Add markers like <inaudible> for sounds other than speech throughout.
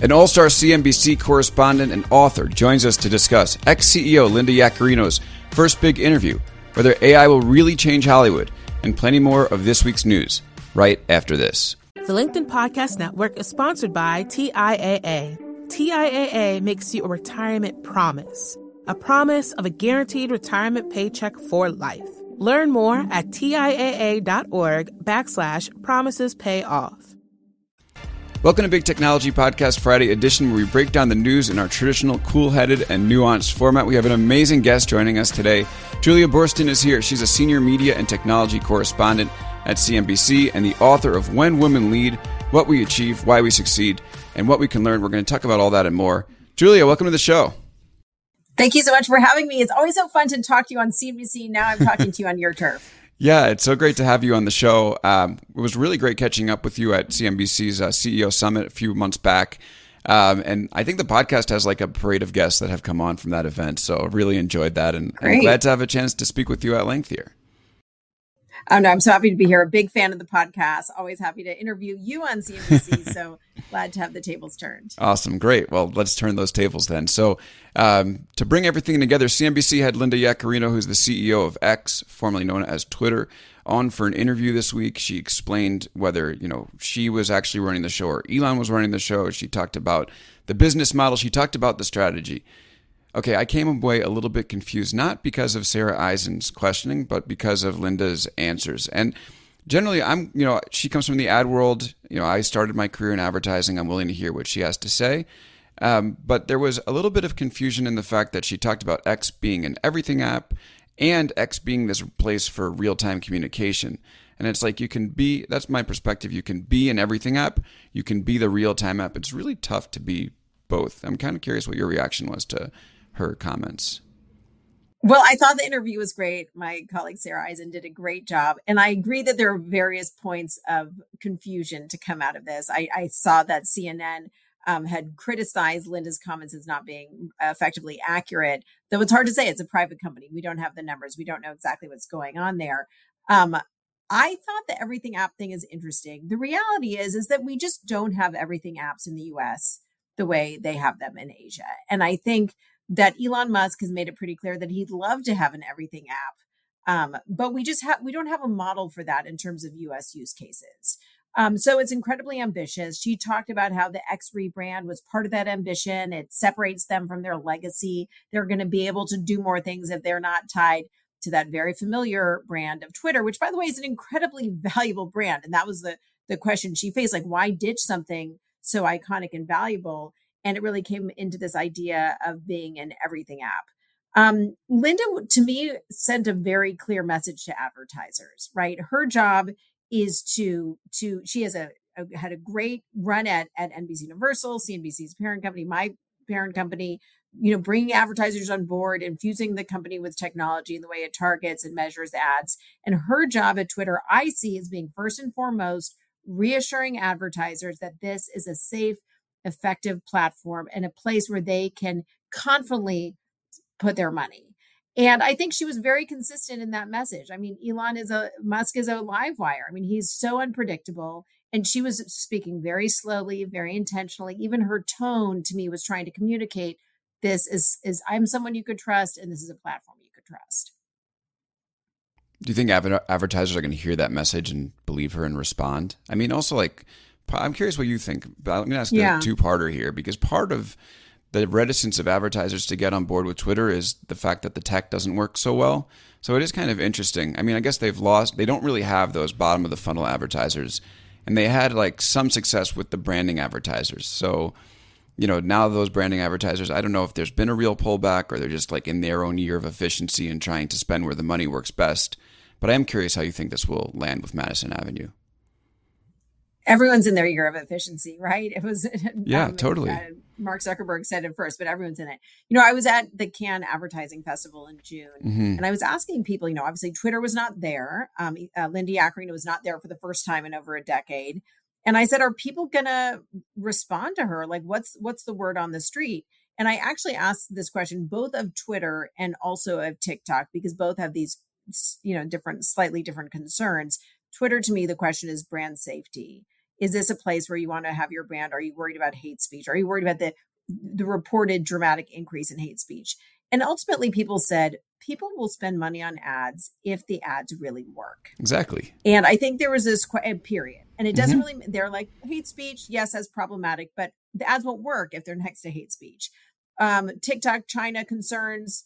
An all star CNBC correspondent and author joins us to discuss X CEO Linda Yaccarino's first big interview, whether AI will really change Hollywood, and plenty more of this week's news right after this. The LinkedIn Podcast Network is sponsored by TIAA. TIAA makes you a retirement promise, a promise of a guaranteed retirement paycheck for life. Learn more at TIAA.org backslash promises pay off. Welcome to Big Technology Podcast Friday edition, where we break down the news in our traditional, cool headed, and nuanced format. We have an amazing guest joining us today. Julia Boorstin is here. She's a senior media and technology correspondent at CNBC and the author of When Women Lead What We Achieve, Why We Succeed, and What We Can Learn. We're going to talk about all that and more. Julia, welcome to the show. Thank you so much for having me. It's always so fun to talk to you on CNBC. Now I'm talking to you on your turf. Yeah, it's so great to have you on the show. Um, it was really great catching up with you at CNBC's uh, CEO Summit a few months back. Um, and I think the podcast has like a parade of guests that have come on from that event. So really enjoyed that. And I'm glad to have a chance to speak with you at length here. Oh no, I'm so happy to be here. A big fan of the podcast. Always happy to interview you on CNBC. <laughs> so glad to have the tables turned. Awesome, great. Well, let's turn those tables then. So um, to bring everything together, CNBC had Linda Yaccarino, who's the CEO of X, formerly known as Twitter, on for an interview this week. She explained whether you know she was actually running the show or Elon was running the show. She talked about the business model. She talked about the strategy okay, I came away a little bit confused, not because of Sarah Eisen's questioning, but because of Linda's answers. And generally, I'm, you know, she comes from the ad world. You know, I started my career in advertising. I'm willing to hear what she has to say. Um, but there was a little bit of confusion in the fact that she talked about X being an everything app and X being this place for real time communication. And it's like you can be, that's my perspective, you can be an everything app, you can be the real time app. It's really tough to be both. I'm kind of curious what your reaction was to her comments? Well, I thought the interview was great. My colleague Sarah Eisen did a great job. And I agree that there are various points of confusion to come out of this. I, I saw that CNN um, had criticized Linda's comments as not being effectively accurate, though it's hard to say. It's a private company. We don't have the numbers, we don't know exactly what's going on there. Um, I thought the everything app thing is interesting. The reality is, is that we just don't have everything apps in the US the way they have them in Asia. And I think that Elon Musk has made it pretty clear that he'd love to have an everything app. Um, but we just have we don't have a model for that in terms of US use cases. Um, so it's incredibly ambitious. She talked about how the X rebrand was part of that ambition. It separates them from their legacy. They're going to be able to do more things if they're not tied to that very familiar brand of Twitter, which by the way is an incredibly <laughs> valuable brand. And that was the the question she faced, like why ditch something so iconic and valuable? And it really came into this idea of being an everything app. Um, Linda, to me, sent a very clear message to advertisers. Right, her job is to to she has a, a had a great run at at NBC Universal, CNBC's parent company, my parent company. You know, bringing advertisers on board, infusing the company with technology and the way it targets and measures ads. And her job at Twitter, I see as being first and foremost reassuring advertisers that this is a safe effective platform and a place where they can confidently put their money. And I think she was very consistent in that message. I mean, Elon is a Musk is a live wire. I mean, he's so unpredictable. And she was speaking very slowly, very intentionally. Even her tone to me was trying to communicate this is is I'm someone you could trust, and this is a platform you could trust. Do you think advertisers are going to hear that message and believe her and respond? I mean, also like I'm curious what you think. But I'm going to ask yeah. a two-parter here because part of the reticence of advertisers to get on board with Twitter is the fact that the tech doesn't work so well. So it is kind of interesting. I mean, I guess they've lost. They don't really have those bottom of the funnel advertisers, and they had like some success with the branding advertisers. So you know now those branding advertisers i don't know if there's been a real pullback or they're just like in their own year of efficiency and trying to spend where the money works best but i am curious how you think this will land with madison avenue everyone's in their year of efficiency, right? It was <laughs> yeah, um, totally. Uh, Mark Zuckerberg said it first, but everyone's in it. You know, I was at the Cannes Advertising Festival in June, mm-hmm. and I was asking people. You know, obviously Twitter was not there. Um, uh, Linda Yaccarino was not there for the first time in over a decade, and I said, "Are people gonna respond to her? Like, what's what's the word on the street?" And I actually asked this question both of Twitter and also of TikTok because both have these, you know, different, slightly different concerns. Twitter, to me, the question is brand safety is this a place where you want to have your brand? Are you worried about hate speech? Are you worried about the the reported dramatic increase in hate speech? And ultimately, people said people will spend money on ads if the ads really work. Exactly. And I think there was this period, and it doesn't mm-hmm. really. They're like hate speech, yes, that's problematic, but the ads won't work if they're next to hate speech. Um, TikTok China concerns.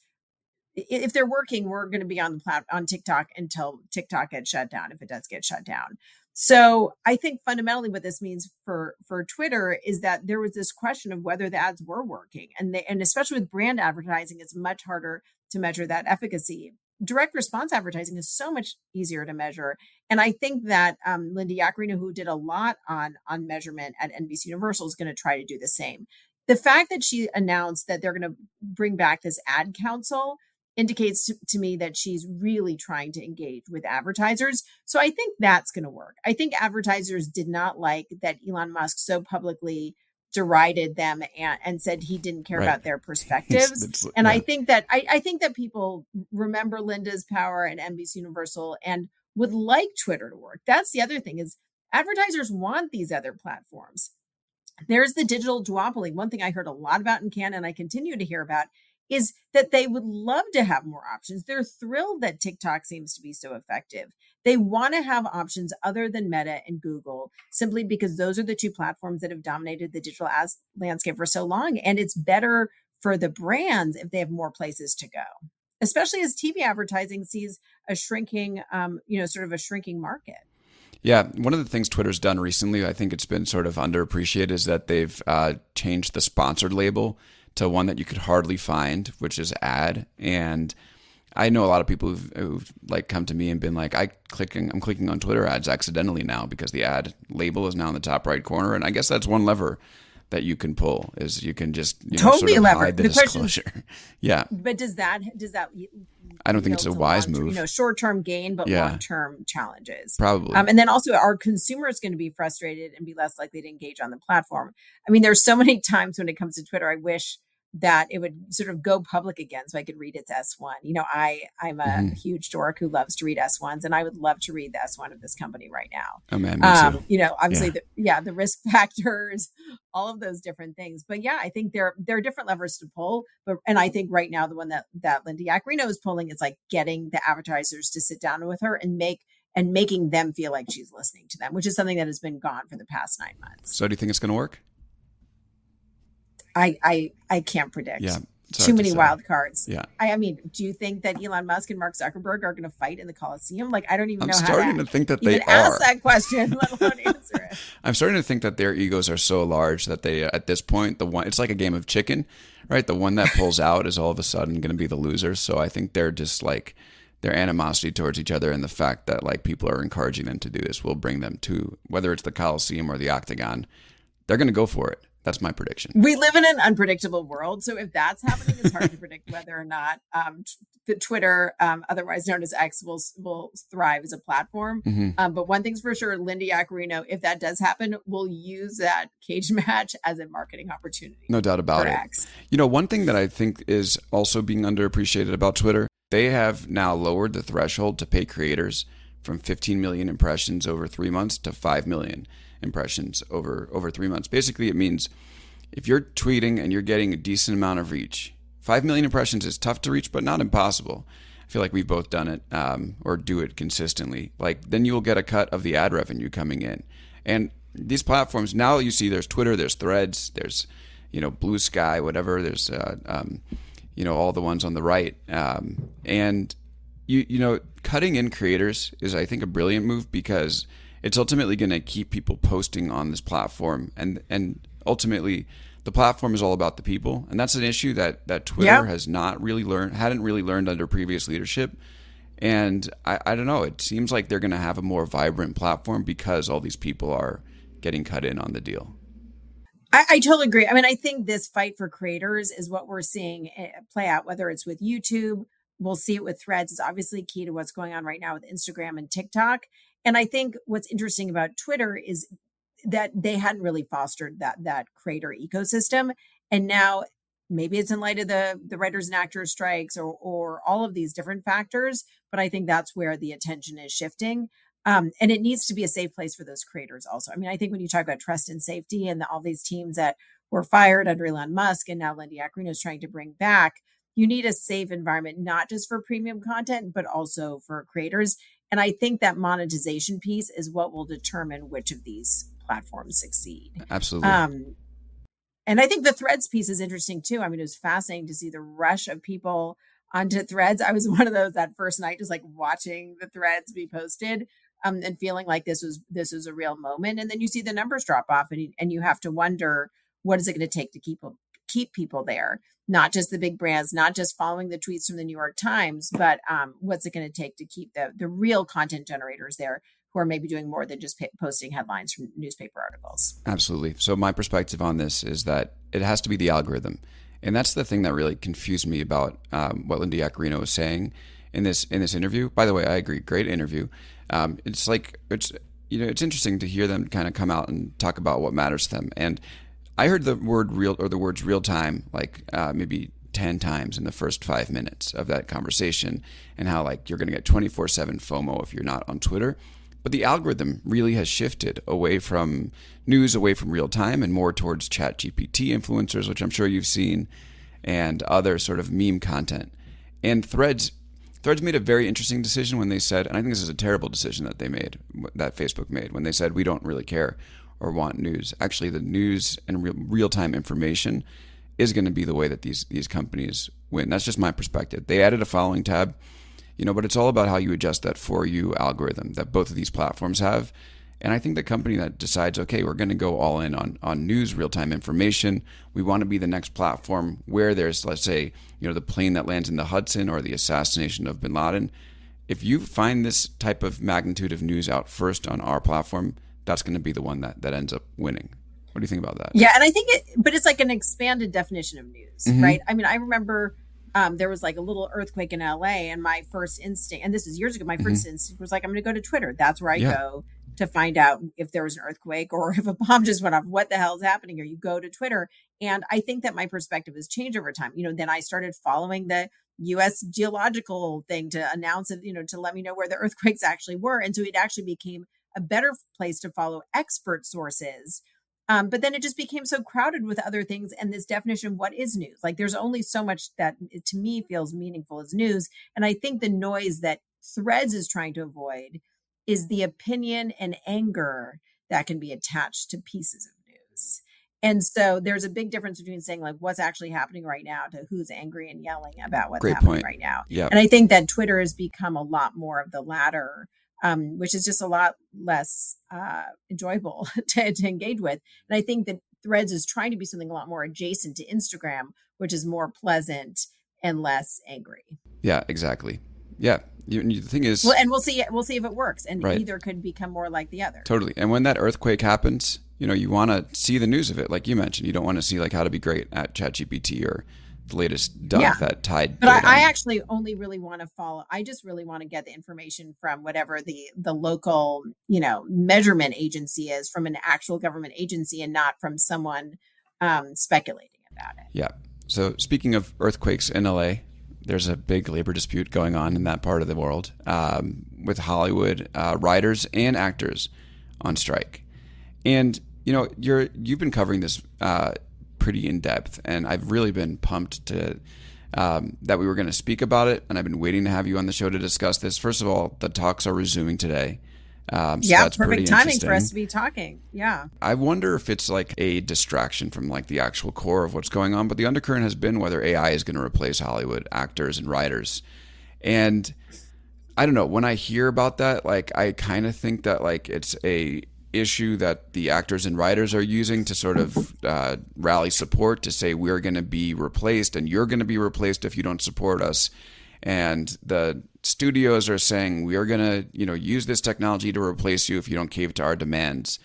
If they're working, we're going to be on the plat on TikTok until TikTok gets shut down. If it does get shut down, so I think fundamentally what this means for for Twitter is that there was this question of whether the ads were working, and they, and especially with brand advertising, it's much harder to measure that efficacy. Direct response advertising is so much easier to measure, and I think that um, Linda Yaccarino, who did a lot on on measurement at NBC Universal, is going to try to do the same. The fact that she announced that they're going to bring back this ad council indicates to, to, me that she's really trying to engage with advertisers. So I think that's going to work. I think advertisers did not like that Elon Musk so publicly derided them and, and said he didn't care right. about their perspectives. It's, it's, and yeah. I think that I, I think that people remember Linda's power and NBC Universal and would like Twitter to work. That's the other thing is advertisers want these other platforms. There's the digital duopoly. One thing I heard a lot about in Canada and I continue to hear about is that they would love to have more options. They're thrilled that TikTok seems to be so effective. They want to have options other than Meta and Google simply because those are the two platforms that have dominated the digital ads landscape for so long. And it's better for the brands if they have more places to go, especially as TV advertising sees a shrinking, um, you know, sort of a shrinking market. Yeah, one of the things Twitter's done recently, I think it's been sort of underappreciated, is that they've uh, changed the sponsored label to one that you could hardly find, which is ad. And I know a lot of people who've, who've, like come to me and been like, I clicking, I'm clicking on Twitter ads accidentally now because the ad label is now in the top right corner, and I guess that's one lever that you can pull is you can just you know, totally sort of hide the, the disclosure. Question, <laughs> yeah, but does that does that? I don't think it's a wise move. You know, short term gain, but yeah. long term challenges. Probably. Um, and then also, are consumers going to be frustrated and be less likely to engage on the platform? I mean, there's so many <laughs> times when it comes to Twitter, I wish that it would sort of go public again so I could read its S1. You know, I I'm a mm-hmm. huge dork who loves to read S1s and I would love to read the S1 of this company right now. Oh man, um, you know, obviously yeah. the yeah, the risk <laughs> factors, all of those different things. But yeah, I think there there are different levers to pull, but and I think right now the one that that Linda Yaccarino is pulling is like getting the advertisers to sit down with her and make and making them feel like she's listening to them, which is something that has been gone for the past 9 months. So do you think it's going to work? I I I can't predict. Yeah. Too many wild cards. Yeah. I, I, mean, do you think that Elon Musk and Mark Zuckerberg are going to fight in the Coliseum? Like, I don't even I'm know. I'm starting to, to, think that they are. Ask that question, let <laughs> alone answer it. I'm starting to think that their egos are so large that they, at this point, the one it's like a game of chicken, right? The one that pulls <laughs> out is all of a sudden going to be the loser. So I think they're just like their animosity towards each other and the fact that like people are encouraging them to do this will bring them to whether it's the Coliseum or the Octagon. They're going to go for it. That's my prediction. We live in an unpredictable world, so if that's happening, it's hard to predict <laughs> whether or not um, t- Twitter, um, otherwise known as X, will will thrive as a platform. Mm-hmm. Um, but one thing's for sure, Linda Yaccarino, if that does happen, will use that cage <laughs> match as a marketing opportunity. No doubt about it. X. You know, one thing that I think is also being underappreciated about Twitter, they have now lowered the threshold to pay creators from 15 million impressions over three months to 5 million impressions over over three months. Basically, it means if you're tweeting and you're getting a decent amount of reach, five million impressions is tough to reach, but not impossible. I feel like we've both done it um, or do it consistently. Like then you will get a cut of the ad revenue coming in, and these platforms now you see there's Twitter, there's Threads, there's you know Bluesky, whatever. There's uh, um, you know all the ones on the right, um, and you you know cutting in creators is I think a brilliant move because it's ultimately going to keep people posting on this platform and and ultimately the platform is all about the people and that's an issue that that twitter yeah. has not really learned hadn't really learned under previous leadership and I, I don't know it seems like they're going to have a more vibrant platform because all these people are getting cut in on the deal I, I totally agree i mean i think this fight for creators is what we're seeing eh, play out whether it's with youtube we'll see it with threads it's obviously key to what's going on right now with instagram and tiktok and I think what's interesting about Twitter is that they hadn't really fostered that that creator ecosystem. And now maybe it's in light of the the writers and actors strikes or or all of these different factors, but I think that's where the attention is shifting. Um, and it needs to be a safe place for those creators also. I mean, I think when you talk about trust and safety and the, all these teams that were fired under Elon Musk and now Linda Yaccarino is trying to bring back, you need a safe environment, not just for premium content, but also for creators. And I think that monetization piece is what will determine which of these platforms succeed. Absolutely. Um, and I think the threads piece is interesting too. I mean, it was fascinating to see the rush of people onto threads. I was <laughs> one of those that first night, just like watching the threads be posted um, and feeling like this was this was a real moment. And then you see the numbers drop off, and you, and you have to wonder what is it going to take to keep keep people there not just the big brands not just following the tweets from the new york times but um, what's it going to take to keep the the real content generators there who are maybe doing more than just posting headlines from newspaper articles? Absolutely. So my perspective on this is that it has to be the algorithm. And that's the thing that really confused me about um, what linda yaccarino was saying in this in this interview. By the way i agree. Great interview. Um, it's like it's you know it's interesting to hear them kind of come out and talk about what matters to them. And I heard the word real or the words real time like uh, maybe 10 times in the first five minutes of that conversation and how like you're going to get 24 7 FOMO if you're not on Twitter. But the algorithm really has shifted away from news, away from real time, and more towards ChatGPT influencers, which I'm sure you've seen, and other sort of meme content. And threads Threads made a very interesting decision when they said, and I think this is a terrible decision that they made, that Facebook made, when they said, we don't really care or want news. Actually, the news and real time information is going to be the way that these these companies win. That's just my perspective. They added a following tab, you know, but it's all about how you adjust that for you algorithm that both of these platforms have. And I think the company that decides, okay, we're going to go all in on on news, real time information. We want to be the next platform where there's, let's say, you know, the plane that lands in the Hudson or the assassination of Bin Laden. If you find this type of magnitude of news out first on our platform, that's going to be the one that that ends up winning. What do you think about that? Yeah, and I think it, but it's like an expanded definition of news, mm-hmm. right? I mean, I remember um, there was like a little earthquake in LA, and my first instinct, and this is years ago, my 1st mm-hmm. instinct was like, I'm going to go to Twitter. That's where I yeah. go to find out if there was an earthquake or <laughs> if a bomb just went off. What the hell is happening here? You go to Twitter, and I think that my perspective has changed over time. You know, then I started following the U.S. geological thing to announce it, you know, to let me know where the <laughs> earthquakes actually were, and so it actually became a better place to follow expert sources. Um, but then it just became so crowded with other things and this definition what is news like there's only so much that to me feels meaningful as news and i think the noise that threads is trying to avoid is the opinion and anger that can be attached to pieces of news and so there's a big difference between saying like what's actually happening right now to who's angry and yelling about what's Great happening point. right now yeah and i think that twitter has become a lot more of the latter um, which is just a lot less uh, enjoyable <laughs> to, to engage with. And I think that Threads is trying to be something a lot more adjacent to Instagram, which is more pleasant and less angry. Yeah, exactly. Yeah. You, the thing is, well, and we'll see. We'll see if it works, and right. either could become more like the other. Totally. And when that earthquake happens, you know, you want to see the news of it, like you mentioned. You don't want to see like how to be great at ChatGPT or the latest dunk yeah. that tied. But I, I, actually only really want to follow. I just really want to get the information from whatever the the local you know measurement agency is from an actual government agency and not from someone um, speculating about it. Yeah. So speaking of earthquakes in LA, there's a big labor dispute going on in that part of the world um, with Hollywood uh, writers and actors on strike, and you know you're you've been covering this. Uh, pretty in depth, and I've really been pumped to um, that we were going to speak about it, and I've been waiting to have you on the show to discuss this. First of all, the talks are resuming today. Um, so yeah, perfect timing for us to be talking. Yeah. I wonder if it's like a distraction from like the actual core of what's going on, but the undercurrent has been whether AI is going to replace Hollywood actors and writers. And I don't know, when I hear about that, like I kind of think that like it's a issue that the actors and writers are using to sort of uh, rally support to say we're going to be replaced and you're going to be replaced if you don't support us. And the studios are saying we are going to you know use this technology to replace you if you don't cave to our demands.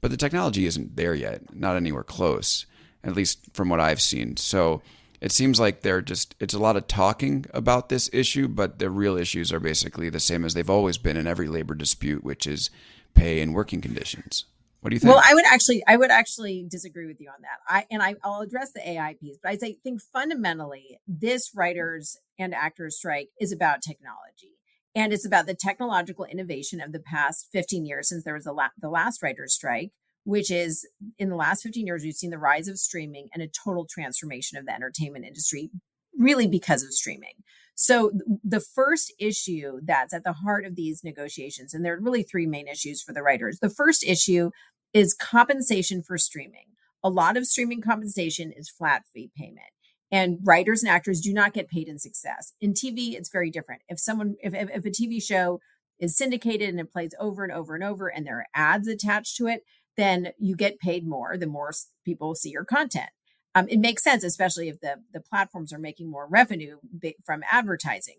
But the technology isn't there yet not anywhere close at least from what i've seen. So it seems like they're just it's a lot of talking about this issue but the real issues are basically the same as they've always been in every labor dispute which is pay and working conditions. What do you think? Well, I would actually, I would actually disagree with you on that. I and I, I'll address the AI piece, but I say think fundamentally, this writers and actors strike is about technology, and it's about the technological innovation of the past 15 years since there was la- the last writer's strike which is in the last 15 years we've seen the rise of streaming and a total transformation of the entertainment industry really because of streaming so the first issue that's at the heart of these negotiations and there are really three main issues for the writers. The first issue is compensation for streaming. A lot of streaming compensation is flat fee payment and writers and actors do not get paid in success. In tv it's very different. If someone if, if, if a tv show is syndicated and it plays over and over and over and there are ads attached to it then you get paid more the more people see your content um, it makes sense especially if the the platforms are making more revenue from advertising.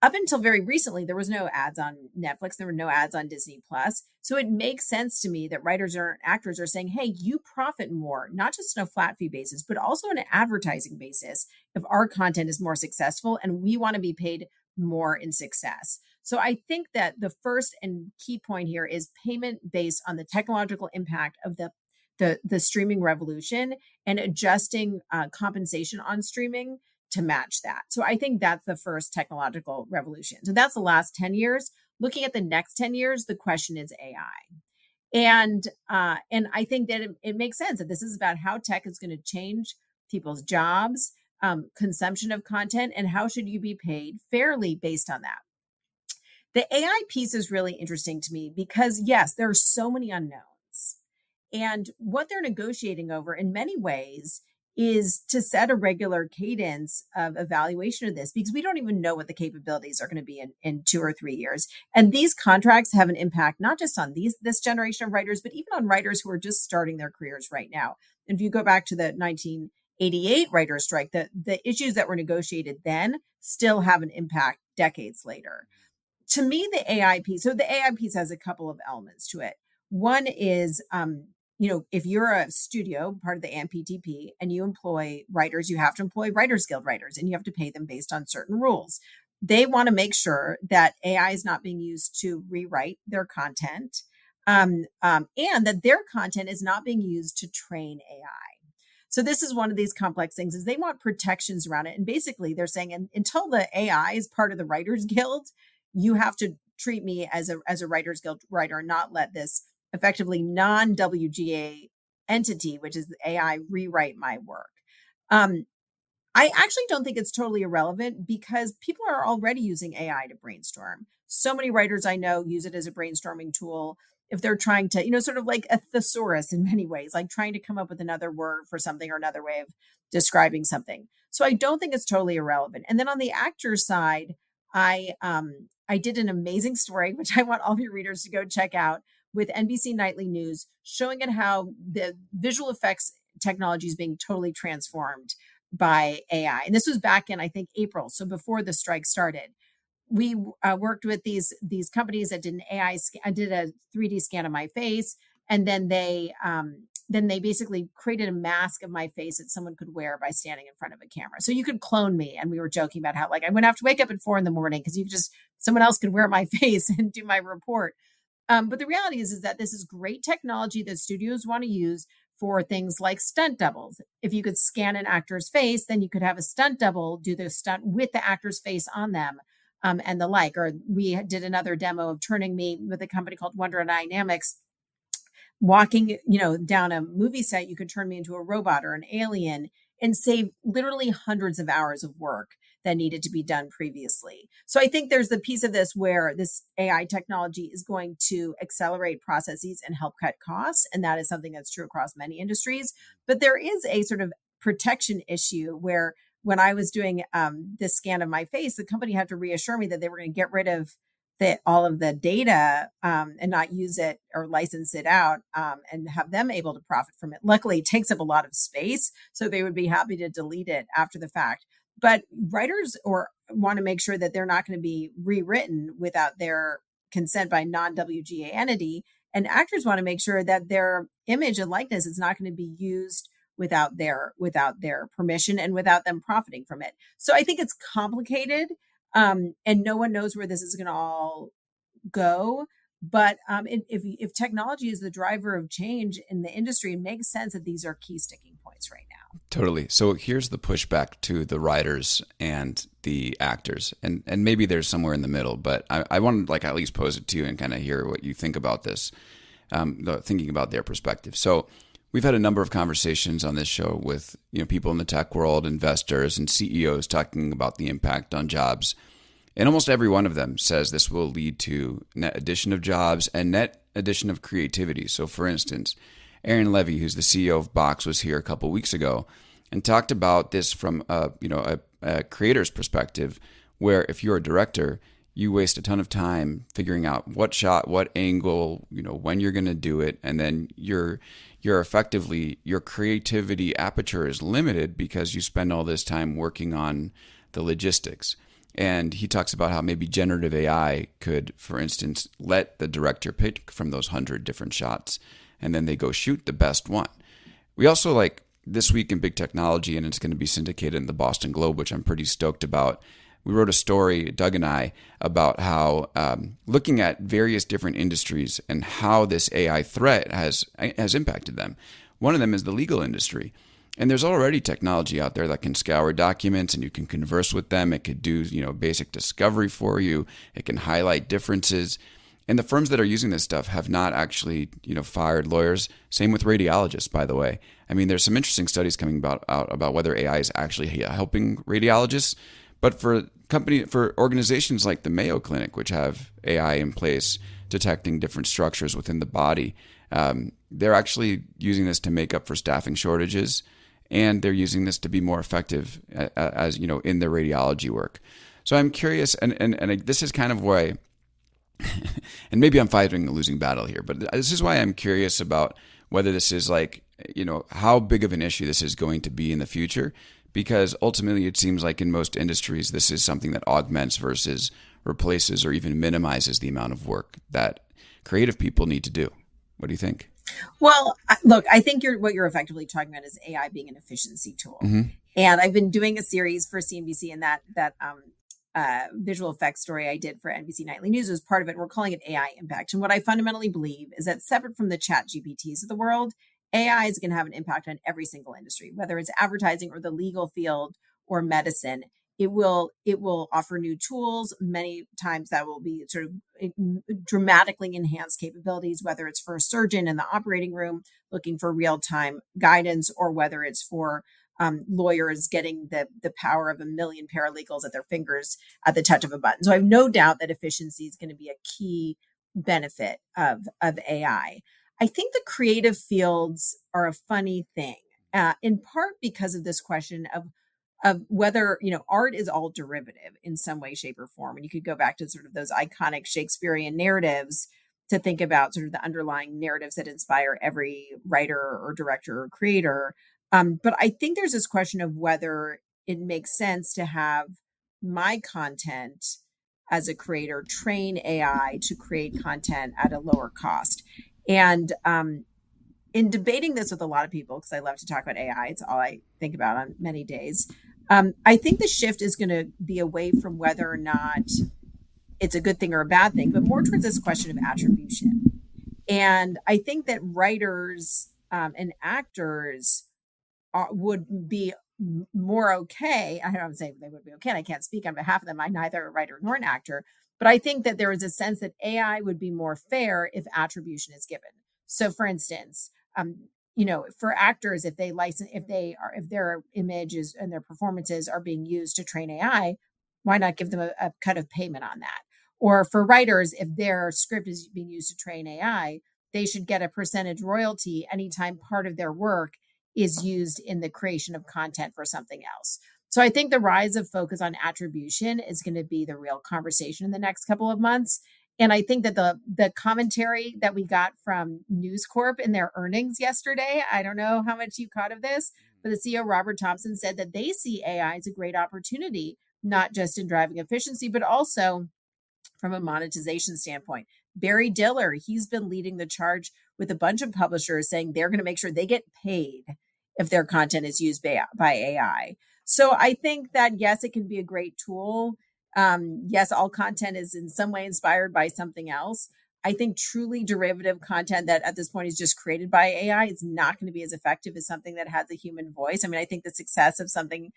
Up until very recently there was no ads on netflix there were no ads on disney plus. So it makes sense to me that writers or actors are saying hey you profit more not just on a flat fee basis but also on an advertising basis if our content is more successful and we want to be paid more in success. So i think that the first and key point here is payment based on the technological impact of the the, the streaming revolution and adjusting uh, compensation on streaming to match that. So I think that's the first technological revolution. So that's the last 10 years. Looking at the next 10 years, the question is AI. And uh, and I think that it, it makes sense that this is about how tech is going to change people's jobs, um, consumption of content, and how should you be paid fairly based on that. The AI piece is really interesting to me because yes, there are so many unknowns. And what they're negotiating over in many ways is to set a regular cadence of evaluation of this because we don't even know what the capabilities are going to be in, in two or three years. And these contracts have an impact not just on these this generation of writers, but even on writers who are just starting their careers right now. And if you go back to the 1988 writer's strike, the, the issues that were negotiated then still have an impact decades later. To me, the AI piece, so the AI piece has a couple of elements to it. One is um, you know, if you're a studio, part of the AMPTP, and you employ writers, you have to employ Writers Guild writers and you have to pay them based on certain rules. They want to make sure that AI is not being used to rewrite their content um, um, and that their content is not being used to train AI. So this is one of these complex things is they want protections around it. And basically they're saying and, until the AI is part of the Writers Guild, you have to treat me as a as a Writers Guild writer and not let this effectively non WGA entity, which is AI, rewrite my work. Um, I actually don't think it's totally irrelevant because people are already using AI to brainstorm. So many writers I know use it as a brainstorming tool if they're trying to, you know, sort of like a thesaurus in <laughs> many ways, like trying to come up with another word for something or another way of describing something. So I don't think it's totally irrelevant. And then on the actor side, I um I did an amazing story, <laughs> which I want all of your readers to go check out with NBC Nightly News, showing it how the visual effects technology is being totally transformed by AI. And this was back in, I think, April, so before the strike started. We uh, worked with these these companies that did an AI, I did a 3D scan of my face, and then they um, then they basically created a mask of my face that someone could wear by standing in front of a camera. So you could clone me. And we were joking about how like I wouldn't have to wake up at four in the morning because you just someone else could wear my <laughs> face and do my report. Um, but the reality is, is that this is great technology that studios want to use for things like stunt doubles. If you could scan an actor's face, then you could have a stunt double do the stunt with the actor's face on them um, and the like. Or we did another demo of turning me with a company called Wonder Dynamics walking you know down a movie set you could turn me into a robot or an alien and save literally hundreds of hours of work that needed to be done previously. So I think there's the piece of this where this AI technology is going to accelerate processes and help cut costs. And that is something that's true across many industries. But there is a sort of protection issue where when I was doing um, this scan of my face, the company had to reassure me that they were going to get rid of the, all of the data um, and not use it or license it out um, and have them able to profit from it. Luckily, it takes up a lot of space, so they would be happy to delete it after the fact but writers or want to make sure that they're not going to be rewritten without their consent by non-WGA entity. And actors want to make sure that their image and likeness is not going to be used without their without their permission and without them profiting from it. So i think it's complicated um, and no one knows where this is going to all go But um, if if technology is the driver of change in the industry, it makes sense that these are key sticking points right now. Totally. So here's the pushback to the writers and the actors, and and maybe there's somewhere in the middle. But I, I want to like at least pose it to you and kind of hear what you think about this, um, thinking about their perspective. So we've had a number of conversations on this show with you know people in the tech world, investors, and CEOs talking about the impact on jobs and almost every one of them says this will lead to net addition of jobs and net addition of creativity. So, for instance, Aaron Levie, who's the CEO of Box, was here a couple weeks ago and talked about this from a you know a, a creator's perspective, where if you're a director, you waste a ton of time figuring out what shot, what angle, you know, when you're going to do it, and then you're you're effectively your creativity aperture is limited because you spend all this time working on the logistics. And he talks about how maybe generative AI could, for instance, let the director pick from those hundred different shots and then they go shoot the best one. We also like this week in big technology, and it's going to be syndicated in the Boston Globe, which I'm pretty stoked about. We wrote a story, Doug and I, about how um, looking at various different industries and how this AI threat has has impacted them. One of them is the legal industry. And there's already technology out there that can scour documents and you can converse with them. It could do, you know, basic discovery for you. It can highlight differences. And the firms that are using this stuff have not actually, you know, fired lawyers. Same with radiologists, by the way. I mean, there's some interesting studies coming about out about whether AI is actually helping radiologists. But for company for organizations like the Mayo Clinic, which have AI in place detecting different structures within the body, um, they're actually using this to make up for staffing shortages and they're using this to be more effective as you know in their radiology work. So I'm curious, and and and this is kind of why, <laughs> and maybe I'm fighting a losing battle here, but this is why I'm curious about whether this is like you know how big of an issue this is going to be in the future, because ultimately it seems like in most industries this is something that augments versus replaces or even minimizes the amount of work that creative people need to do. What do you think? Well, look, I think you're what you're effectively talking about is AI being an efficiency tool. Mm-hmm. And I've been doing a series for CNBC and that that um, uh, visual effects story I did for NBC Nightly News was part of it. We're calling it AI impact. And what I fundamentally believe is that separate from the chat GPTs of the world, AI is going to have an impact on every single industry, whether it's advertising or the legal field or medicine it will it will offer new tools. Many times that will be sort of eh, dramatically enhanced capabilities whether it's for a surgeon in the operating room looking for real-time guidance or whether it's for um, lawyers getting the the power of a million paralegals at their fingers at the touch of a button. So i have no doubt that efficiency is going to be a key benefit of of ai i think the creative fields are a funny thing uh, in part because of this question of of whether you know art is all derivative in some way shape or form and you could go back to sort of those iconic shakespearean narratives to think about sort of the underlying narratives that inspire every writer or director or creator um, but i think there's this question of whether it makes sense to have my content as a creator train ai to create content at a lower cost and um, in debating this with a lot of people because i love to talk about ai it's all i think about on many days um, I think the shift is going to be away from whether or not it's a good thing or a bad thing, but more towards this question of attribution. And I think that writers um, and actors are, would be more okay. I don't say they would be okay. I can't speak on behalf of them. I'm neither a writer nor an actor, but I think that there is a sense that AI would be more fair if attribution is given. So, for instance, um, you know for actors if they license if they are if their images and their performances are being used to train ai why not give them a, a cut of payment on that? Or for writers if their script is being used to train ai they should get a percentage royalty anytime part of their work is used in the creation of content for something else. So i think the rise of focus on attribution is going to be the real conversation in the next couple of months and I think that the the commentary that we got from News Corp in their earnings yesterday, I don't know how much you caught of this, mm-hmm. but the CEO Robert Thomson said that they see AI as a great opportunity, not just in driving efficiency, but also from a monetization standpoint. Barry Diller, he's been leading the charge with a bunch of publishers saying they're going to make sure they get paid if their content is used by, by AI. So I think that yes, it can be a great tool um, yes, all content is in some way inspired by something else. I think truly derivative content that at this point is just created by AI is not going to be as effective as something that has a human voice. I mean, I think the success of something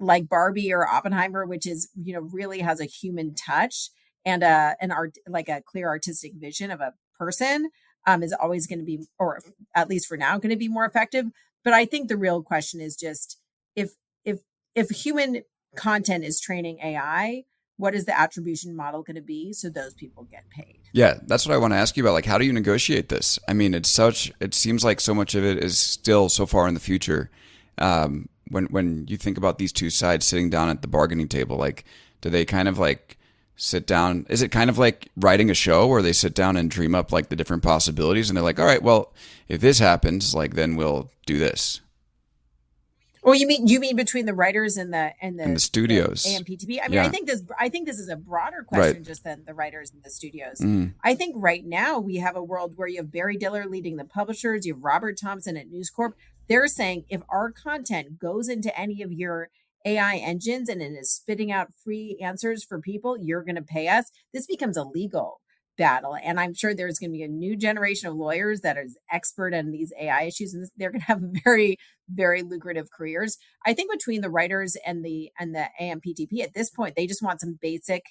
like Barbie or Oppenheimer, which is, you know, really has a human touch and a an art like a clear artistic vision of a person um, is always going to be, or at least for now, going to be more effective. But I think the real question is just if if if human content is training AI, what is the attribution model going to be so those people get paid? Yeah, that's what I want to ask you about. Like, how do you negotiate this? I mean, it's such. It seems like so much of it is still so far in the future. Um, when when you think about these two sides sitting down at the bargaining table, like, do they kind of like sit down? Is it kind of like writing a show where they sit down and dream up like the different possibilities, and they're like, all right, well, if this happens, like, then we'll do this. Well, you mean you mean between the writers and the and the, and the studios, the AMPTP? I mean, yeah. I think this I think this is a broader question right. just than the writers and the studios. Mm. I think right now we have a world where you have Barry Diller leading the publishers, you have Robert Thomson at News Corp. They're saying if our content goes into any of your AI engines and it is spitting out free answers for people, you're going to pay us. This becomes illegal battle. And I'm sure there's going to be a new generation of lawyers that is expert in these AI issues, and they're going to have <laughs> very, very lucrative careers. I think between the writers and the and the AMPTP at this point, they just want some basic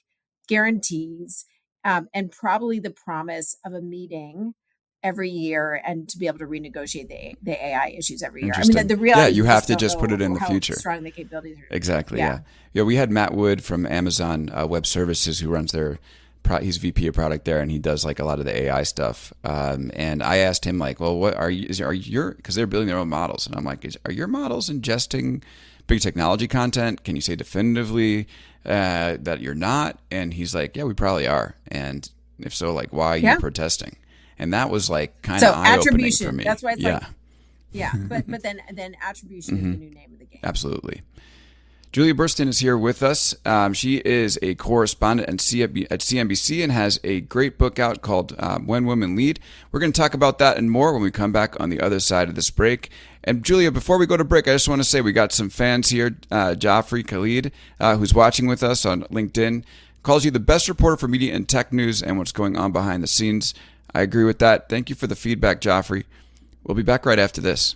guarantees um, and probably the promise of a meeting every year and to be able to renegotiate the the AI issues every year. I mean, the, the reality yeah, you have to just put it in the future. Strong the capabilities are. Exactly. Yeah. yeah. yeah. We had Matt Wood from Amazon uh, Web Services who runs their he's VP of product there, and he does like a lot of the AI stuff. Um, and I asked him like, well, what are you? Is, are your because they're building their own models, and I'm like, is, are your models ingesting big technology content? Can you say definitively uh, that you're not? And he's like, yeah, we probably are. And if so, like, why are yeah. you protesting? And that was like kind of so eye opening for me. That's why it's yeah. like, yeah, but but then then attribution mm-hmm. is the new name of the game. Absolutely. Julia Boorstin is here with us. Um, she is a correspondent and at, CNBC and has a great book out called um, When Women Lead. We're going to talk about that and more when we come back on the other side of this break. And Julia, before we go to break, I just want to say we got some fans here. Uh, Joffrey Khalid, uh, who's watching with us on LinkedIn, calls you the best reporter for media and tech news and what's going on behind the scenes. I agree with that. Thank you for the feedback, Joffrey. We'll be back right after this.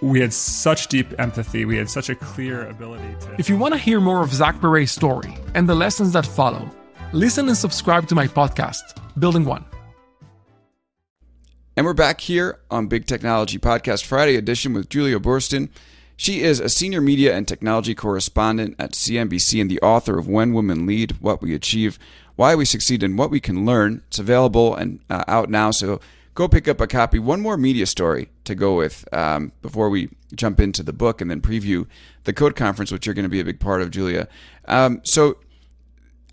we had such deep empathy. We had such a clear ability to. If you want to hear more of Zach Perret's story and the lessons that follow, listen and subscribe to my podcast, Building One. And we're back here on Big Technology Podcast Friday edition with Julia Boorstin. She is a senior media and technology correspondent at CNBC and the author of When Women Lead, What We Achieve, Why We Succeed, and What We Can Learn. It's available and uh, out now, so go pick up a copy. One more media story to go with um, before we jump into the book and then preview the code conference, which you're going to be a big part of, Julia. Um, so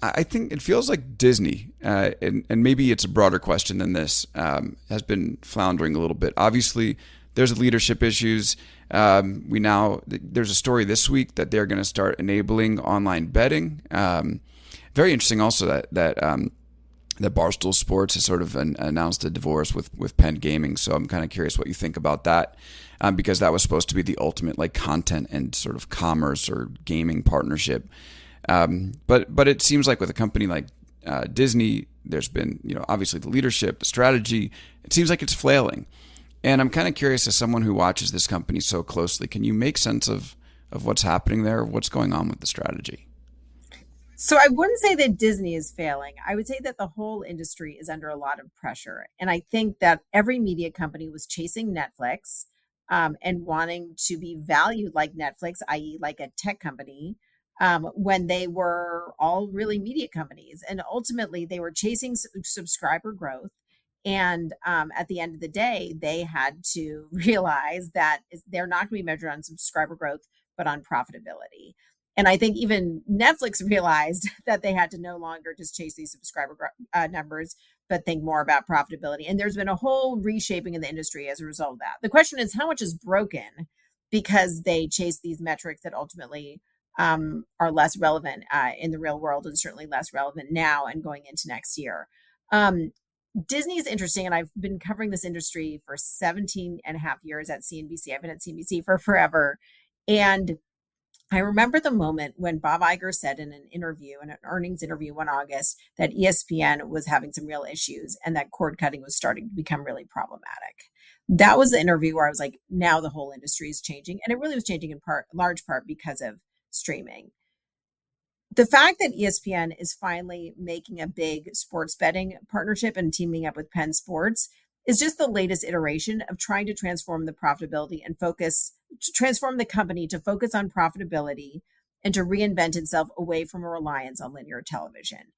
I think it feels like Disney, uh, and, and, maybe it's a broader question than this, um, has been floundering a little bit. Obviously, there's leadership issues. Um, we now there's a story this week that they're going to start enabling online betting. Um, very interesting, also that that um, that Barstool Sports has sort of an, announced a divorce with with Penn Gaming. So I'm kind of curious what you think about that, um, because that was supposed to be the ultimate like content and sort of commerce or gaming partnership. Um, but but it seems like with a company like uh, Disney, there's been you know obviously the leadership, the strategy. It seems like it's flailing, and I'm kind of curious as someone who watches this company so closely. Can you make sense of of what's happening there? What's going on with the strategy? So I wouldn't say that Disney is failing. I would say that the whole industry is under a lot of pressure. And I think that every media company was chasing Netflix um, and wanting to be valued like Netflix, i.e., like a tech company, um, when they were all really media companies. And ultimately, they were chasing subscriber growth. And um, at the end of the day, they had to <laughs> realize that they're not going to be measured on subscriber growth, but on profitability. And I think even Netflix <laughs> realized that they had to no longer just chase these subscriber uh, numbers, but think more about profitability. And there's been a whole reshaping in the industry as a result of that. The question is, how much is broken because they chase these metrics that ultimately um, are less relevant uh, in the real world and certainly less relevant now and going into next year. Um, Disney is interesting, and I've been covering this industry for 17 and a half years at CNBC. I've been at CNBC for forever. And I remember the moment when Bob Iger said in an interview, in an earnings interview one August, that ESPN was having some real issues and that cord cutting was starting to become really problematic. That was the interview where I was like, now the whole industry is changing. And it really was changing in part, large part because of streaming. The fact that ESPN is finally making a big sports betting partnership and teaming up with Penn Sports is just the latest iteration of trying to transform the profitability and focus, transform the company to focus on profitability and to reinvent itself away from a reliance on linear television.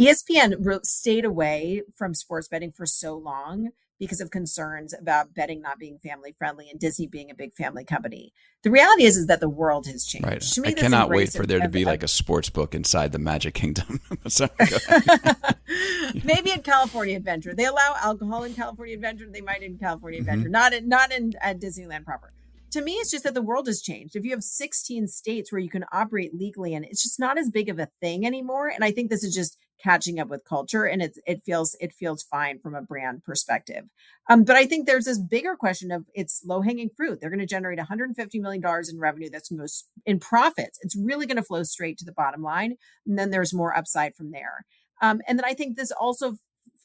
ESPN stayed away from sports betting for so long because of concerns about betting not being family friendly and Disney being a big family company. The reality is, is that the world has changed. Right. To me, I cannot wait for there to be like a sports book inside the Magic Kingdom. <laughs> Sorry, <laughs> Maybe in California Adventure, they allow alcohol in California Adventure. They might in California mm-hmm. Adventure, not in not in at Disneyland proper. To me, it's just that the world has changed. If you have 16 states where you can operate legally, and it's just not as big of a thing anymore. And I think this is just catching up with culture and it it feels it feels fine from a brand perspective. Um, but i think there's this bigger question of it's low hanging fruit. They're going to generate 150 million dollars in revenue that's going to in profits. It's really going to flow straight to the bottom line and then there's more upside from there. Um, and then i think this also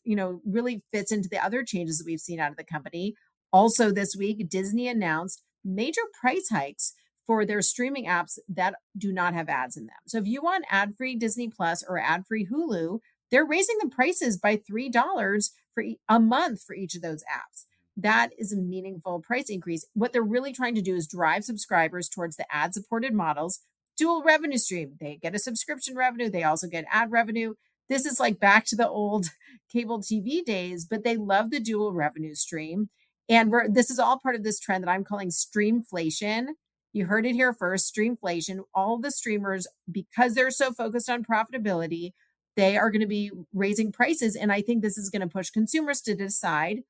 you know really fits into the other changes that we've seen out of the company. Also this week disney announced major price hikes for their streaming apps that do not have ads in them. So if you want ad free Disney Plus or ad free Hulu, they're raising the prices by $3 for a month for each of those apps. That is a meaningful price increase. What they're really trying to do is drive subscribers towards the ad supported models, dual revenue stream. They get a subscription revenue, they also get ad revenue. This is like back to the old <laughs> cable TV days, but they love the dual revenue stream. And we're, this is all part of this trend that I'm calling streamflation, you heard it here first streamflation. All the streamers, because they're so focused on profitability, they are going to be raising prices. And I think this is going to push consumers to decide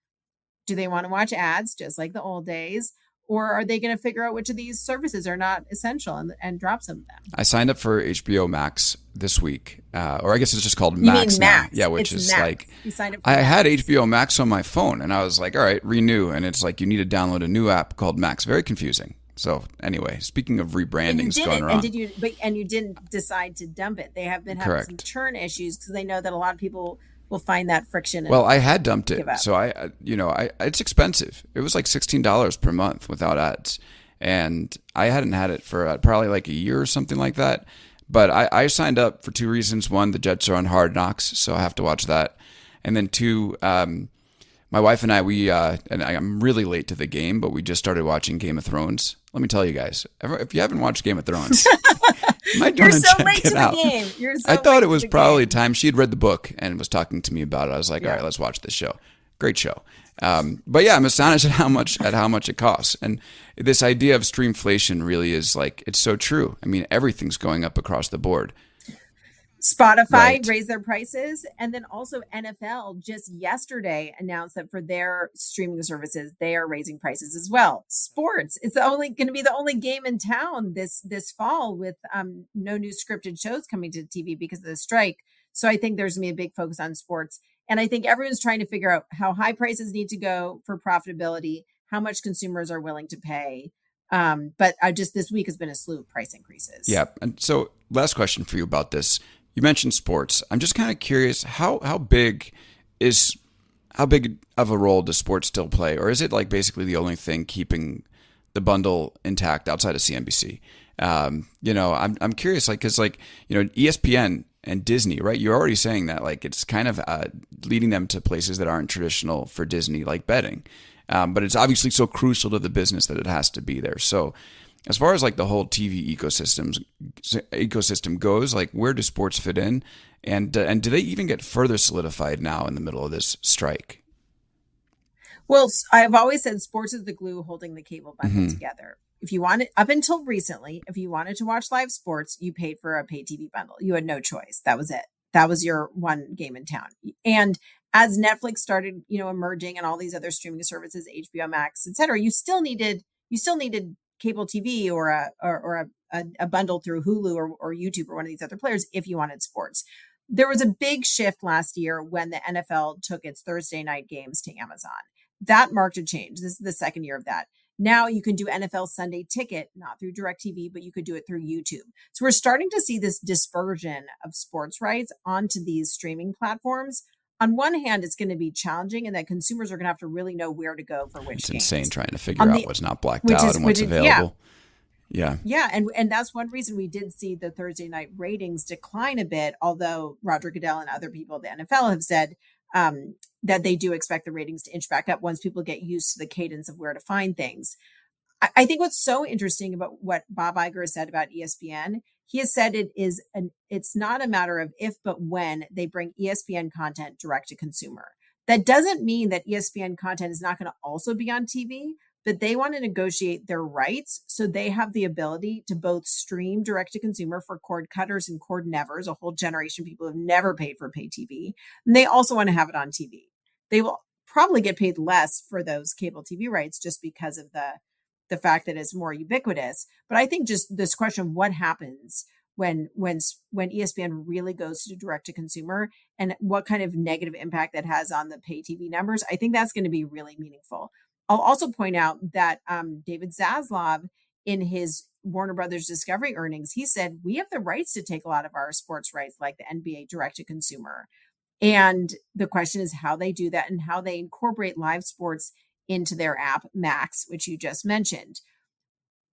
do they want to watch ads just like the old days? Or are they going to figure out which of these services are not essential and, and drop some of them? I signed up for HBO Max this week, uh, or I guess it's just called Max, Max. now. Yeah, which it's is Max. like you signed up I Max. had HBO Max on my phone, and I was like, all right, renew, and it's like you need to download a new app called Max. Very confusing. So anyway, speaking of rebrandings going around, and did you? But and you didn't decide to dump it. They have been having Correct. some churn issues because they know that a lot of people will find that friction. well, I had dumped it, so I, you know, I it's expensive. It was like sixteen dollars per month without ads, and I hadn't had it for uh, probably like a year or something like that. But I, I signed up for two reasons. One, the Jets are on Hard Knocks, so I have to watch that, and then two. Um, my wife and I, we, uh, and I'm really late to the game, but we just started watching Game of Thrones. Let me tell you guys, if you haven't watched Game of Thrones, <laughs> might You're so check late it to out. the game. You're so I thought it was probably game. time. She had read the book and was talking to me about it. I was like, yeah. all right, let's watch this show. Great show. Um, but yeah, I'm astonished <laughs> at how much at how much it costs. And this idea of streamflation really is like it's so true. I mean, everything's going up across the board. Spotify right. raised their prices. And then also NFL just yesterday announced that for their streaming services, they are raising prices as well. Sports, it's the only going to be the only game in town this this fall with um, no new scripted shows coming to TV because of the strike. So I think there's going to be a big focus on sports. And I think everyone's trying to figure out how high prices need to go for profitability, how much consumers are willing to pay. Um, but I just this week has been a slew of price increases. Yeah. And so last question for you about this. You mentioned sports. I'm just kind of curious how how big is how big of a role does sports still play, or is it like basically the only thing keeping the bundle intact outside of CNBC? Um, you know, I'm I'm curious, like, because like you know, ESPN and Disney, right? You're already saying that like it's kind of uh, leading them to places that aren't traditional for Disney, like betting. Um, but it's obviously so crucial to the business that it has to be there. So, as far as like the whole TV ecosystems ecosystem goes, like where do sports fit in, and uh, and do they even get further solidified now in the middle of this strike? Well, I've always said sports is the glue holding the cable bundle mm-hmm. together. If you wanted, up until recently, if you wanted to watch live sports, you paid for a pay TV bundle. You had no choice. That was it. That was your one game in town. And as Netflix started, you know, emerging and all these other streaming services, HBO Max, et cetera, you still needed, you still needed cable TV or a, or, or a, a, bundle through Hulu or, or YouTube or one of these other players if you wanted sports. There was a big shift last year when the NFL took its Thursday night games to Amazon that marked a change. This is the second year of that. Now you can do NFL Sunday ticket, not through DirecTV, but you could do it through YouTube. So we're starting to see this dispersion of sports rights onto these streaming platforms. On one hand, it's going to be challenging, and that consumers are going to have to really know where to go for which. It's games. insane trying to figure out what's not blacked out is, and what's available. Yeah. Yeah. And and that's one reason we did see the Thursday night ratings decline a bit, although Roger Goodell and other people at the NFL have said um, that they do expect the ratings to inch back up once people get used to the cadence of where to find things. I, I think what's so interesting about what Bob Iger said about ESPN, he has said it is an it's not a matter of if but when they bring ESPN content direct to consumer. That doesn't mean that ESPN content is not going to also be on TV, but they want to negotiate their rights so they have the ability to both stream direct to consumer for cord cutters and cord nevers, a whole generation of people who have never paid for pay TV. And they also want to have it on TV. They will probably get paid less for those cable TV rights just because of the the fact that it's more ubiquitous. But I think just this question what happens when when when ESPN really goes to direct to consumer and what kind of negative impact that has on the pay TV numbers, I think that's going to be really meaningful. I'll also point out that um, David Zaslav, in his Warner Brothers Discovery earnings, he said we have the rights to take a lot of our sports rights, like the NBA direct to consumer. And the question is how they do that and how they incorporate live sports into their app, Max, which you just mentioned.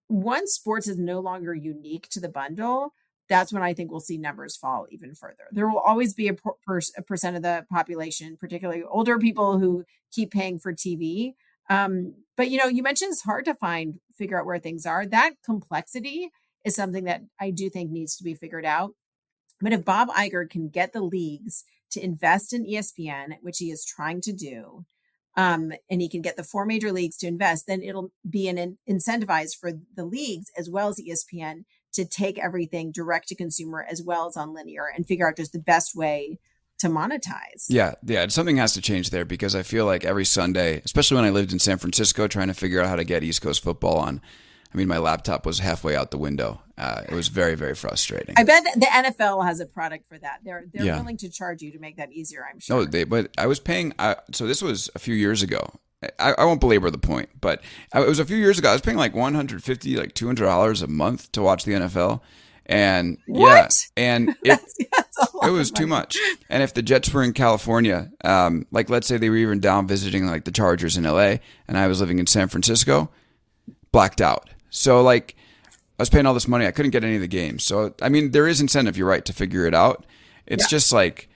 Once sports is no longer unique to the bundle, that's when I think we'll see numbers fall even further. There will always be a, per- a percent of the population, particularly older people, who keep paying for TV um, but you know, you mentioned it's hard to find, figure out where things are. That complexity is something that I do think needs to be figured out. But if Bob Iger can get the leagues to invest in ESPN, which he is trying to do, um, and he can get the four major leagues to invest, then it'll be an in- incentivized for the leagues as well as ESPN to take everything direct to consumer as well as on linear and figure out just the best way to monetize. Yeah, yeah, something has to change there because I feel like every Sunday, especially when I lived in San Francisco, trying to figure out how to get East Coast football on. I mean, my laptop was halfway out the window. Uh, it was very, very frustrating. I bet the NFL has a product for that. They're they're yeah. willing to charge you to make that easier. I'm sure. No, they, but I was paying. Uh, so this was a few years ago. I, I won't belabor the point, but it was a few years ago. I was paying like 150, like 200 dollars a month to watch the NFL and what? yeah, and <laughs> it, it was too much. And if the Jets were in California, um, like let's say they were even down visiting like the Chargers in LA, and I was living in San Francisco, blacked out. So like I was paying all this money, I couldn't get any of the games. So I mean, there is incentive. You're right to figure it out. It's yeah. just like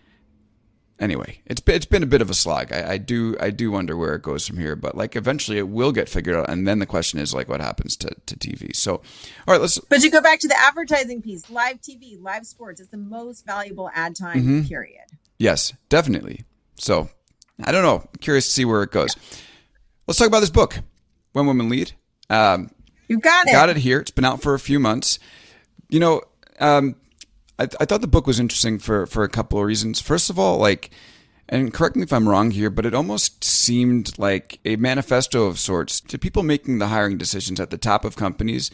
anyway, it's it's been a bit of a slog. I, I, do I do wonder where it goes from here, but like eventually it will get figured out, and then the question is like what happens to, to TV. So, all right, let's. But you go back to the advertising piece, live TV, live sports. It's the most valuable ad time mm-hmm. period. Yes, definitely. So, I don't know. I'm curious to see where it goes. Let's talk about this book, When Women Lead. Um, you got it. Got it here. It's been out for a few months. You know, um, I, I thought the book was interesting for for a couple of reasons. First of all, like, and correct me if I'm wrong here, but it almost seemed like a manifesto of sorts to people making the hiring decisions at the top of companies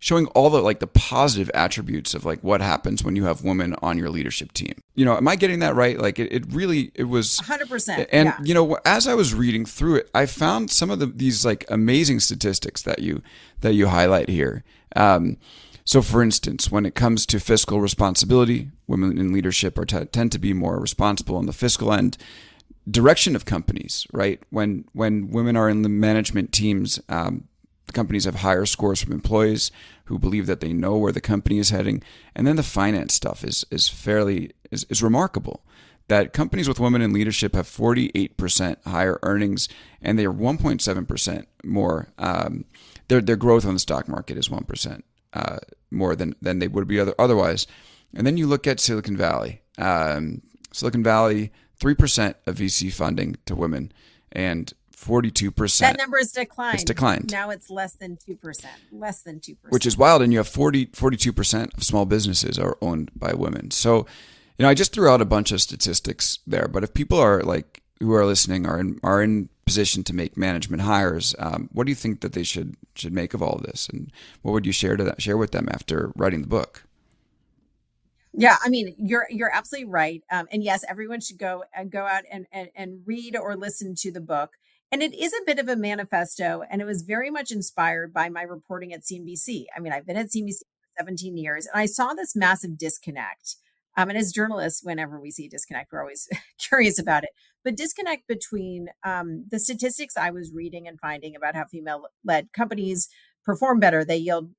showing all the like the positive attributes of like what happens when you have women on your leadership team. You know, am I getting that right? Like it, it really it was 100%. And yeah. you know, as I was reading through it, I found some of the, these like amazing statistics that you that you highlight here. Um, so, for instance, when it comes to fiscal responsibility, women in leadership are t- tend to be more responsible on the fiscal end. Direction of companies, right? When when women are in the management teams, um, companies have higher scores from employees who believe that they know where the company is heading. And then the finance stuff is is fairly is, is remarkable. That companies with women in leadership have 48% higher earnings, and they are 1.7% more. Um, their their growth on the stock market is 1% uh, more than than they would be other, otherwise. And then you look at Silicon Valley. Um, Silicon Valley, three percent of VC funding to women, and 42%. That number is declined. It's declined. Now it's less than 2%. Less than 2%. Which is wild. And you have 40, 42% of small businesses are owned by women. So, you know, I just threw out a bunch of statistics there. But if people are like, who are listening are in, are in position to make management hires, um, what do you think that they should should make of all of this? And what would you share to that, share with them after writing the book? Yeah, I mean, you're you're absolutely right. Um, and yes, everyone should go and uh, go out and, and and read or listen to the book. And it is a bit of a manifesto, and it was very much inspired by my reporting at CNBC. I mean, I've been at CNBC for 17 years, and I saw this massive disconnect. Um, and as journalists, whenever we see disconnect, we're always <laughs> curious about it. But disconnect between um, the statistics I was reading and finding about how female-led companies perform better, they yield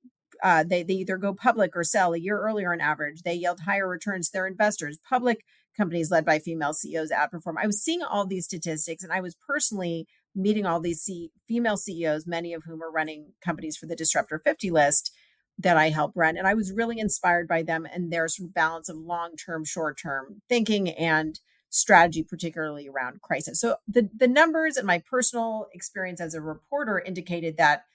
uh, they, they either go public or sell a year earlier on average. They yield higher returns to their investors. Public companies led by female CEOs outperform. I was seeing all these statistics and I was personally meeting all these C- female CEOs, many of whom are running companies for the Disruptor 50 list that I help run. And I was really inspired by them and their sort of balance of long term, short term thinking and strategy, particularly around crisis. So the, the numbers and my personal experience as a reporter indicated that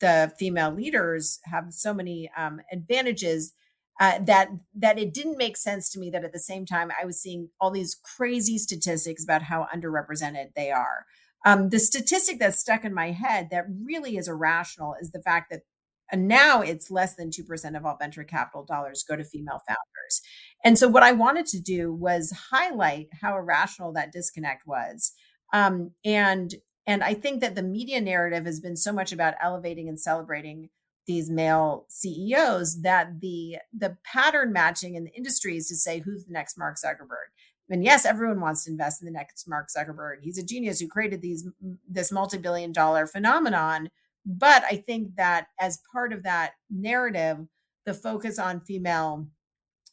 the female leaders have so many um, advantages uh, that that it didn't make sense to me that at the same time I was seeing all these crazy statistics about how underrepresented they are. Um, the statistic that's stuck in my head that really is irrational is the fact that and now it's less than 2% of all venture capital dollars go to female founders. And so what I wanted to do was highlight how irrational that disconnect was. Um, and and I think that the media narrative has been so much about elevating and celebrating these male CEOs that the the pattern matching in the industry is to say who's the next Mark Zuckerberg. And yes, everyone wants to invest in the next Mark Zuckerberg. He's a genius who created these this multi-billion dollar phenomenon. But I think that as part of that narrative, the focus on female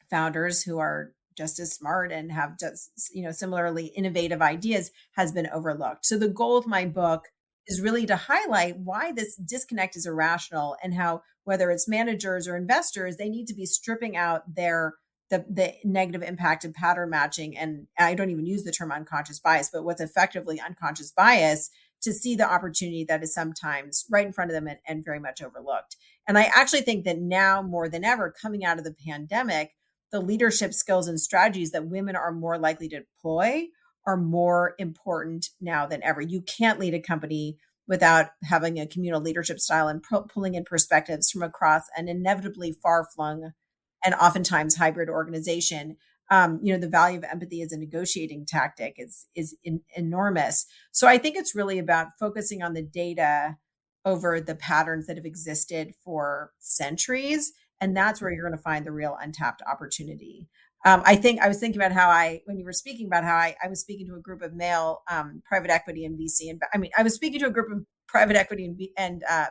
founders who are just as smart and have just you know similarly innovative ideas has been overlooked. So the goal of my book is really to highlight why this disconnect is irrational and how whether it's managers or investors they need to be stripping out their the, the negative impact of pattern matching and i don't even use the term unconscious bias but what's effectively unconscious bias to see the opportunity that is sometimes right in front of them and, and very much overlooked and i actually think that now more than ever coming out of the pandemic the leadership skills and strategies that women are more likely to deploy are more important now than ever. You can't lead a company without having a communal leadership style and pulling in perspectives from across an inevitably far flung and oftentimes hybrid organization. Um, you know, the value of empathy as a negotiating tactic is is in, enormous. So I think it's really about focusing on the data over the patterns that have existed for centuries, and that's where you're going to find the real untapped opportunity um, I think I was thinking about how I, when you were speaking about how I, I was speaking to a group of male um, private equity and VC, and I mean, I was speaking to a group of private equity and, and uh,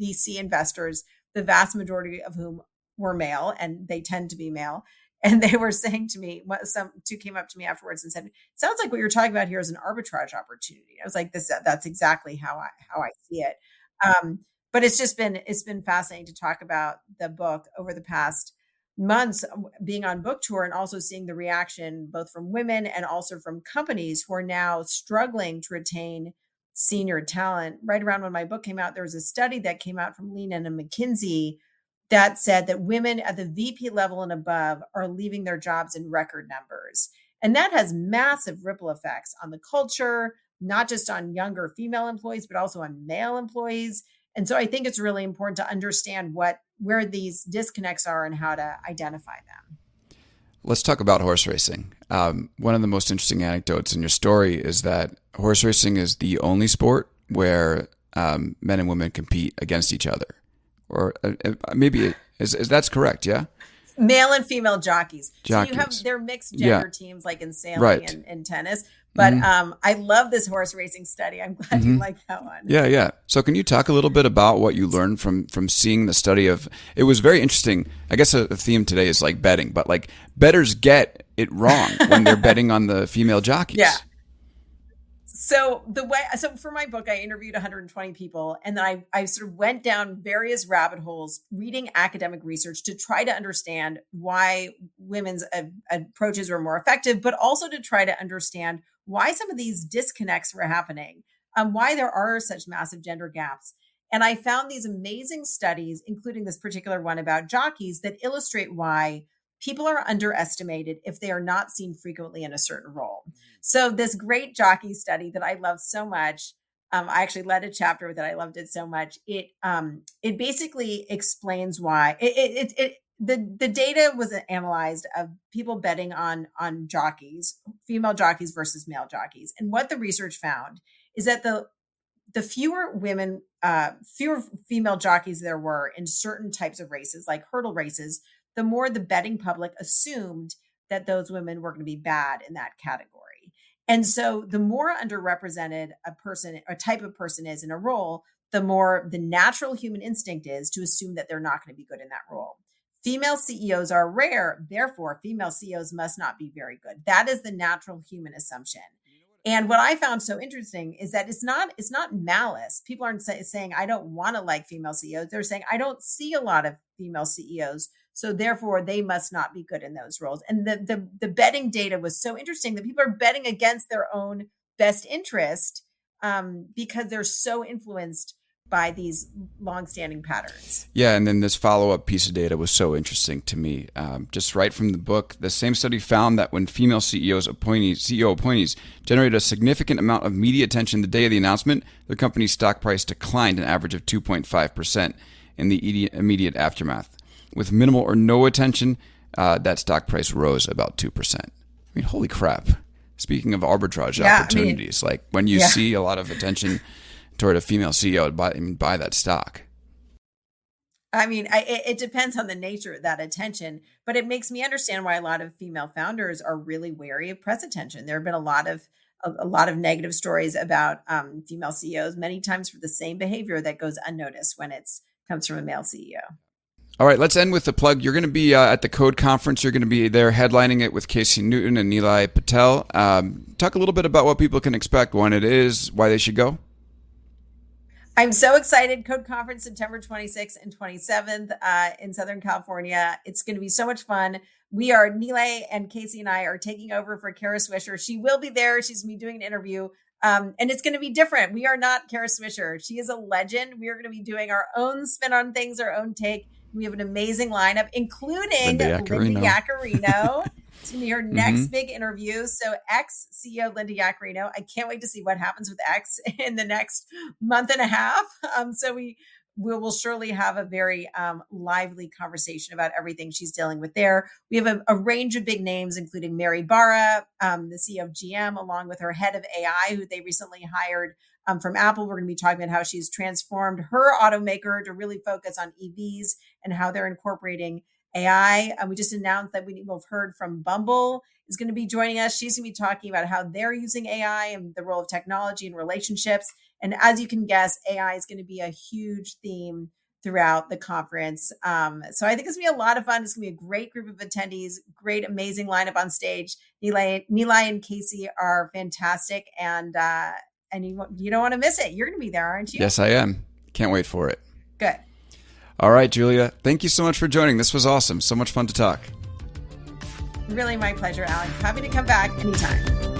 VC investors, the vast majority of whom were male, and they tend to be male. <laughs> And they were saying to me, some two came up to me afterwards and said, "Sounds like what you're talking about here is an arbitrage opportunity." I was like, "This, that's exactly how I how I see it." Um, but it's just been it's been fascinating to talk about the book over the past months uh, being on book tour and also seeing the reaction both from women and also from companies who are now struggling to retain senior talent. Right around when my book came out, there was a study that came out from Lean In McKinsey that said that women at the VP level and above are leaving their jobs in record numbers. And that has massive ripple effects on the culture, not just on younger female employees, but also on male employees. And so I think it's really important to understand what where these disconnects are and how to identify them. Let's talk about horse racing. Um, one of the most interesting anecdotes in your story is that horse racing is the only sport where um, men and women compete against each other, or uh, uh maybe is, is that's correct? Yeah, male and female jockeys. jockeys. So you have their mixed gender yeah. teams like in sailing right. and, and, tennis. But mm-hmm. um, I love this horse racing study. I'm <laughs> glad mm-hmm. you like that one. Yeah, yeah. So can you talk a little bit about what you learned from from seeing the study of? It was very interesting. I guess a, a theme today is like betting, but like bettors get it wrong when they're <laughs> betting on the female jockeys. Yeah so the way so for my book i interviewed 120 people and then I, I sort of went down various rabbit holes reading academic research to try to understand why women's approaches were more effective but also to try to understand why some of these disconnects were happening um, why there are such massive gender gaps. And i found these amazing studies including this particular one about jockeys that illustrate why people are underestimated if they are not seen frequently in a certain role. Mm-hmm. So, this great jockey study that I love so much, um, I actually led a chapter with it. I loved it so much. It um, it basically explains why it, it, it the the data was analyzed of people betting on on jockeys, female jockeys versus male jockeys, and what the research found is that the the fewer women, uh, fewer female jockeys there were in certain types of races, like hurdle races, the more the betting public assumed that those women were going to be bad in that category. And so the more underrepresented a person, a type of person is in a role, the more the natural human instinct is to assume that they're not going to be good in that role. Female CEOs are rare, therefore, female CEOs must not be very good. That is the natural human assumption. And what I found so interesting is that it's not it's not malice. People aren't say, saying I don't want to like female CEOs. They're saying I don't see a lot of female CEOs so therefore, they must not be good in those roles. And the, the, the betting data was so interesting that people are betting against their own best interest um, because they're so influenced by these long-standing patterns. Yeah, and then this follow-up piece of data was so interesting to me. Um, just right from the book, the same study found that when female CEOs appointees, CEO appointees generated a significant amount of media attention the day of the announcement, their company's stock price declined an average of 2.5 percent in the immediate aftermath with minimal or no attention, uh, that stock price rose about 2%. I mean, holy crap. Speaking of arbitrage yeah, opportunities, I mean, like when you yeah. see a lot of attention toward a female CEO, buy, I mean, buy that stock. I mean, I, it depends on the nature of that attention, but it makes me understand why a lot of female founders are really wary of press attention. There have been a lot of a, a lot of negative stories about um, female CEOs, many times for the same behavior that goes unnoticed when it comes from a male CEO. All right, let's end with the plug. You're going to be uh, at the Code Conference. You're going to be there headlining it with Casey Newton and Nilay Patel. Um, talk a little bit about what people can expect, when it is, why they should go. I'm so excited. Code Conference September 26th and 27th uh, in Southern California. It's going to be so much fun. We are, Nilay and Casey and I are taking over for Kara Swisher. She will be there. She's going to be doing an interview. Um, and it's going to be different. We are not Kara Swisher. She is a legend. We are going to be doing our own spin on things, our own take. We have an amazing lineup, including Linda Yaccarino. it's going to be her next mm-hmm. big interview. So, X CEO Linda Yaccarino. I can't wait to see what happens with X <laughs> in the next month and a half. Um, so, we we will surely have a very um, lively conversation about everything she's dealing with there. We have a, a range of big names, including Mary Barra, um, the CEO of GM, along with her head of AI, who they recently hired um, from Apple. We're going to be talking about how she's transformed her automaker to really focus on EVs and how they're incorporating AI. Um, we just announced that we, have heard from Bumble is going to be joining us. She's going to be talking about how they're using AI and the role of technology in relationships. And as you can guess, AI is going to be a huge theme throughout the conference. Um, so I think it's gonna be a lot of fun. It's gonna be a great group of attendees, great, amazing lineup on stage. Nilay, Nilay and Casey are fantastic, and uh, and you you don't want to miss it. You're going to be there, aren't you? Yes, I am. Can't wait for it. Good. All right, Julia. Thank you so much for joining. This was awesome. So much fun to talk. Really, my pleasure, Alex. Happy to come back anytime.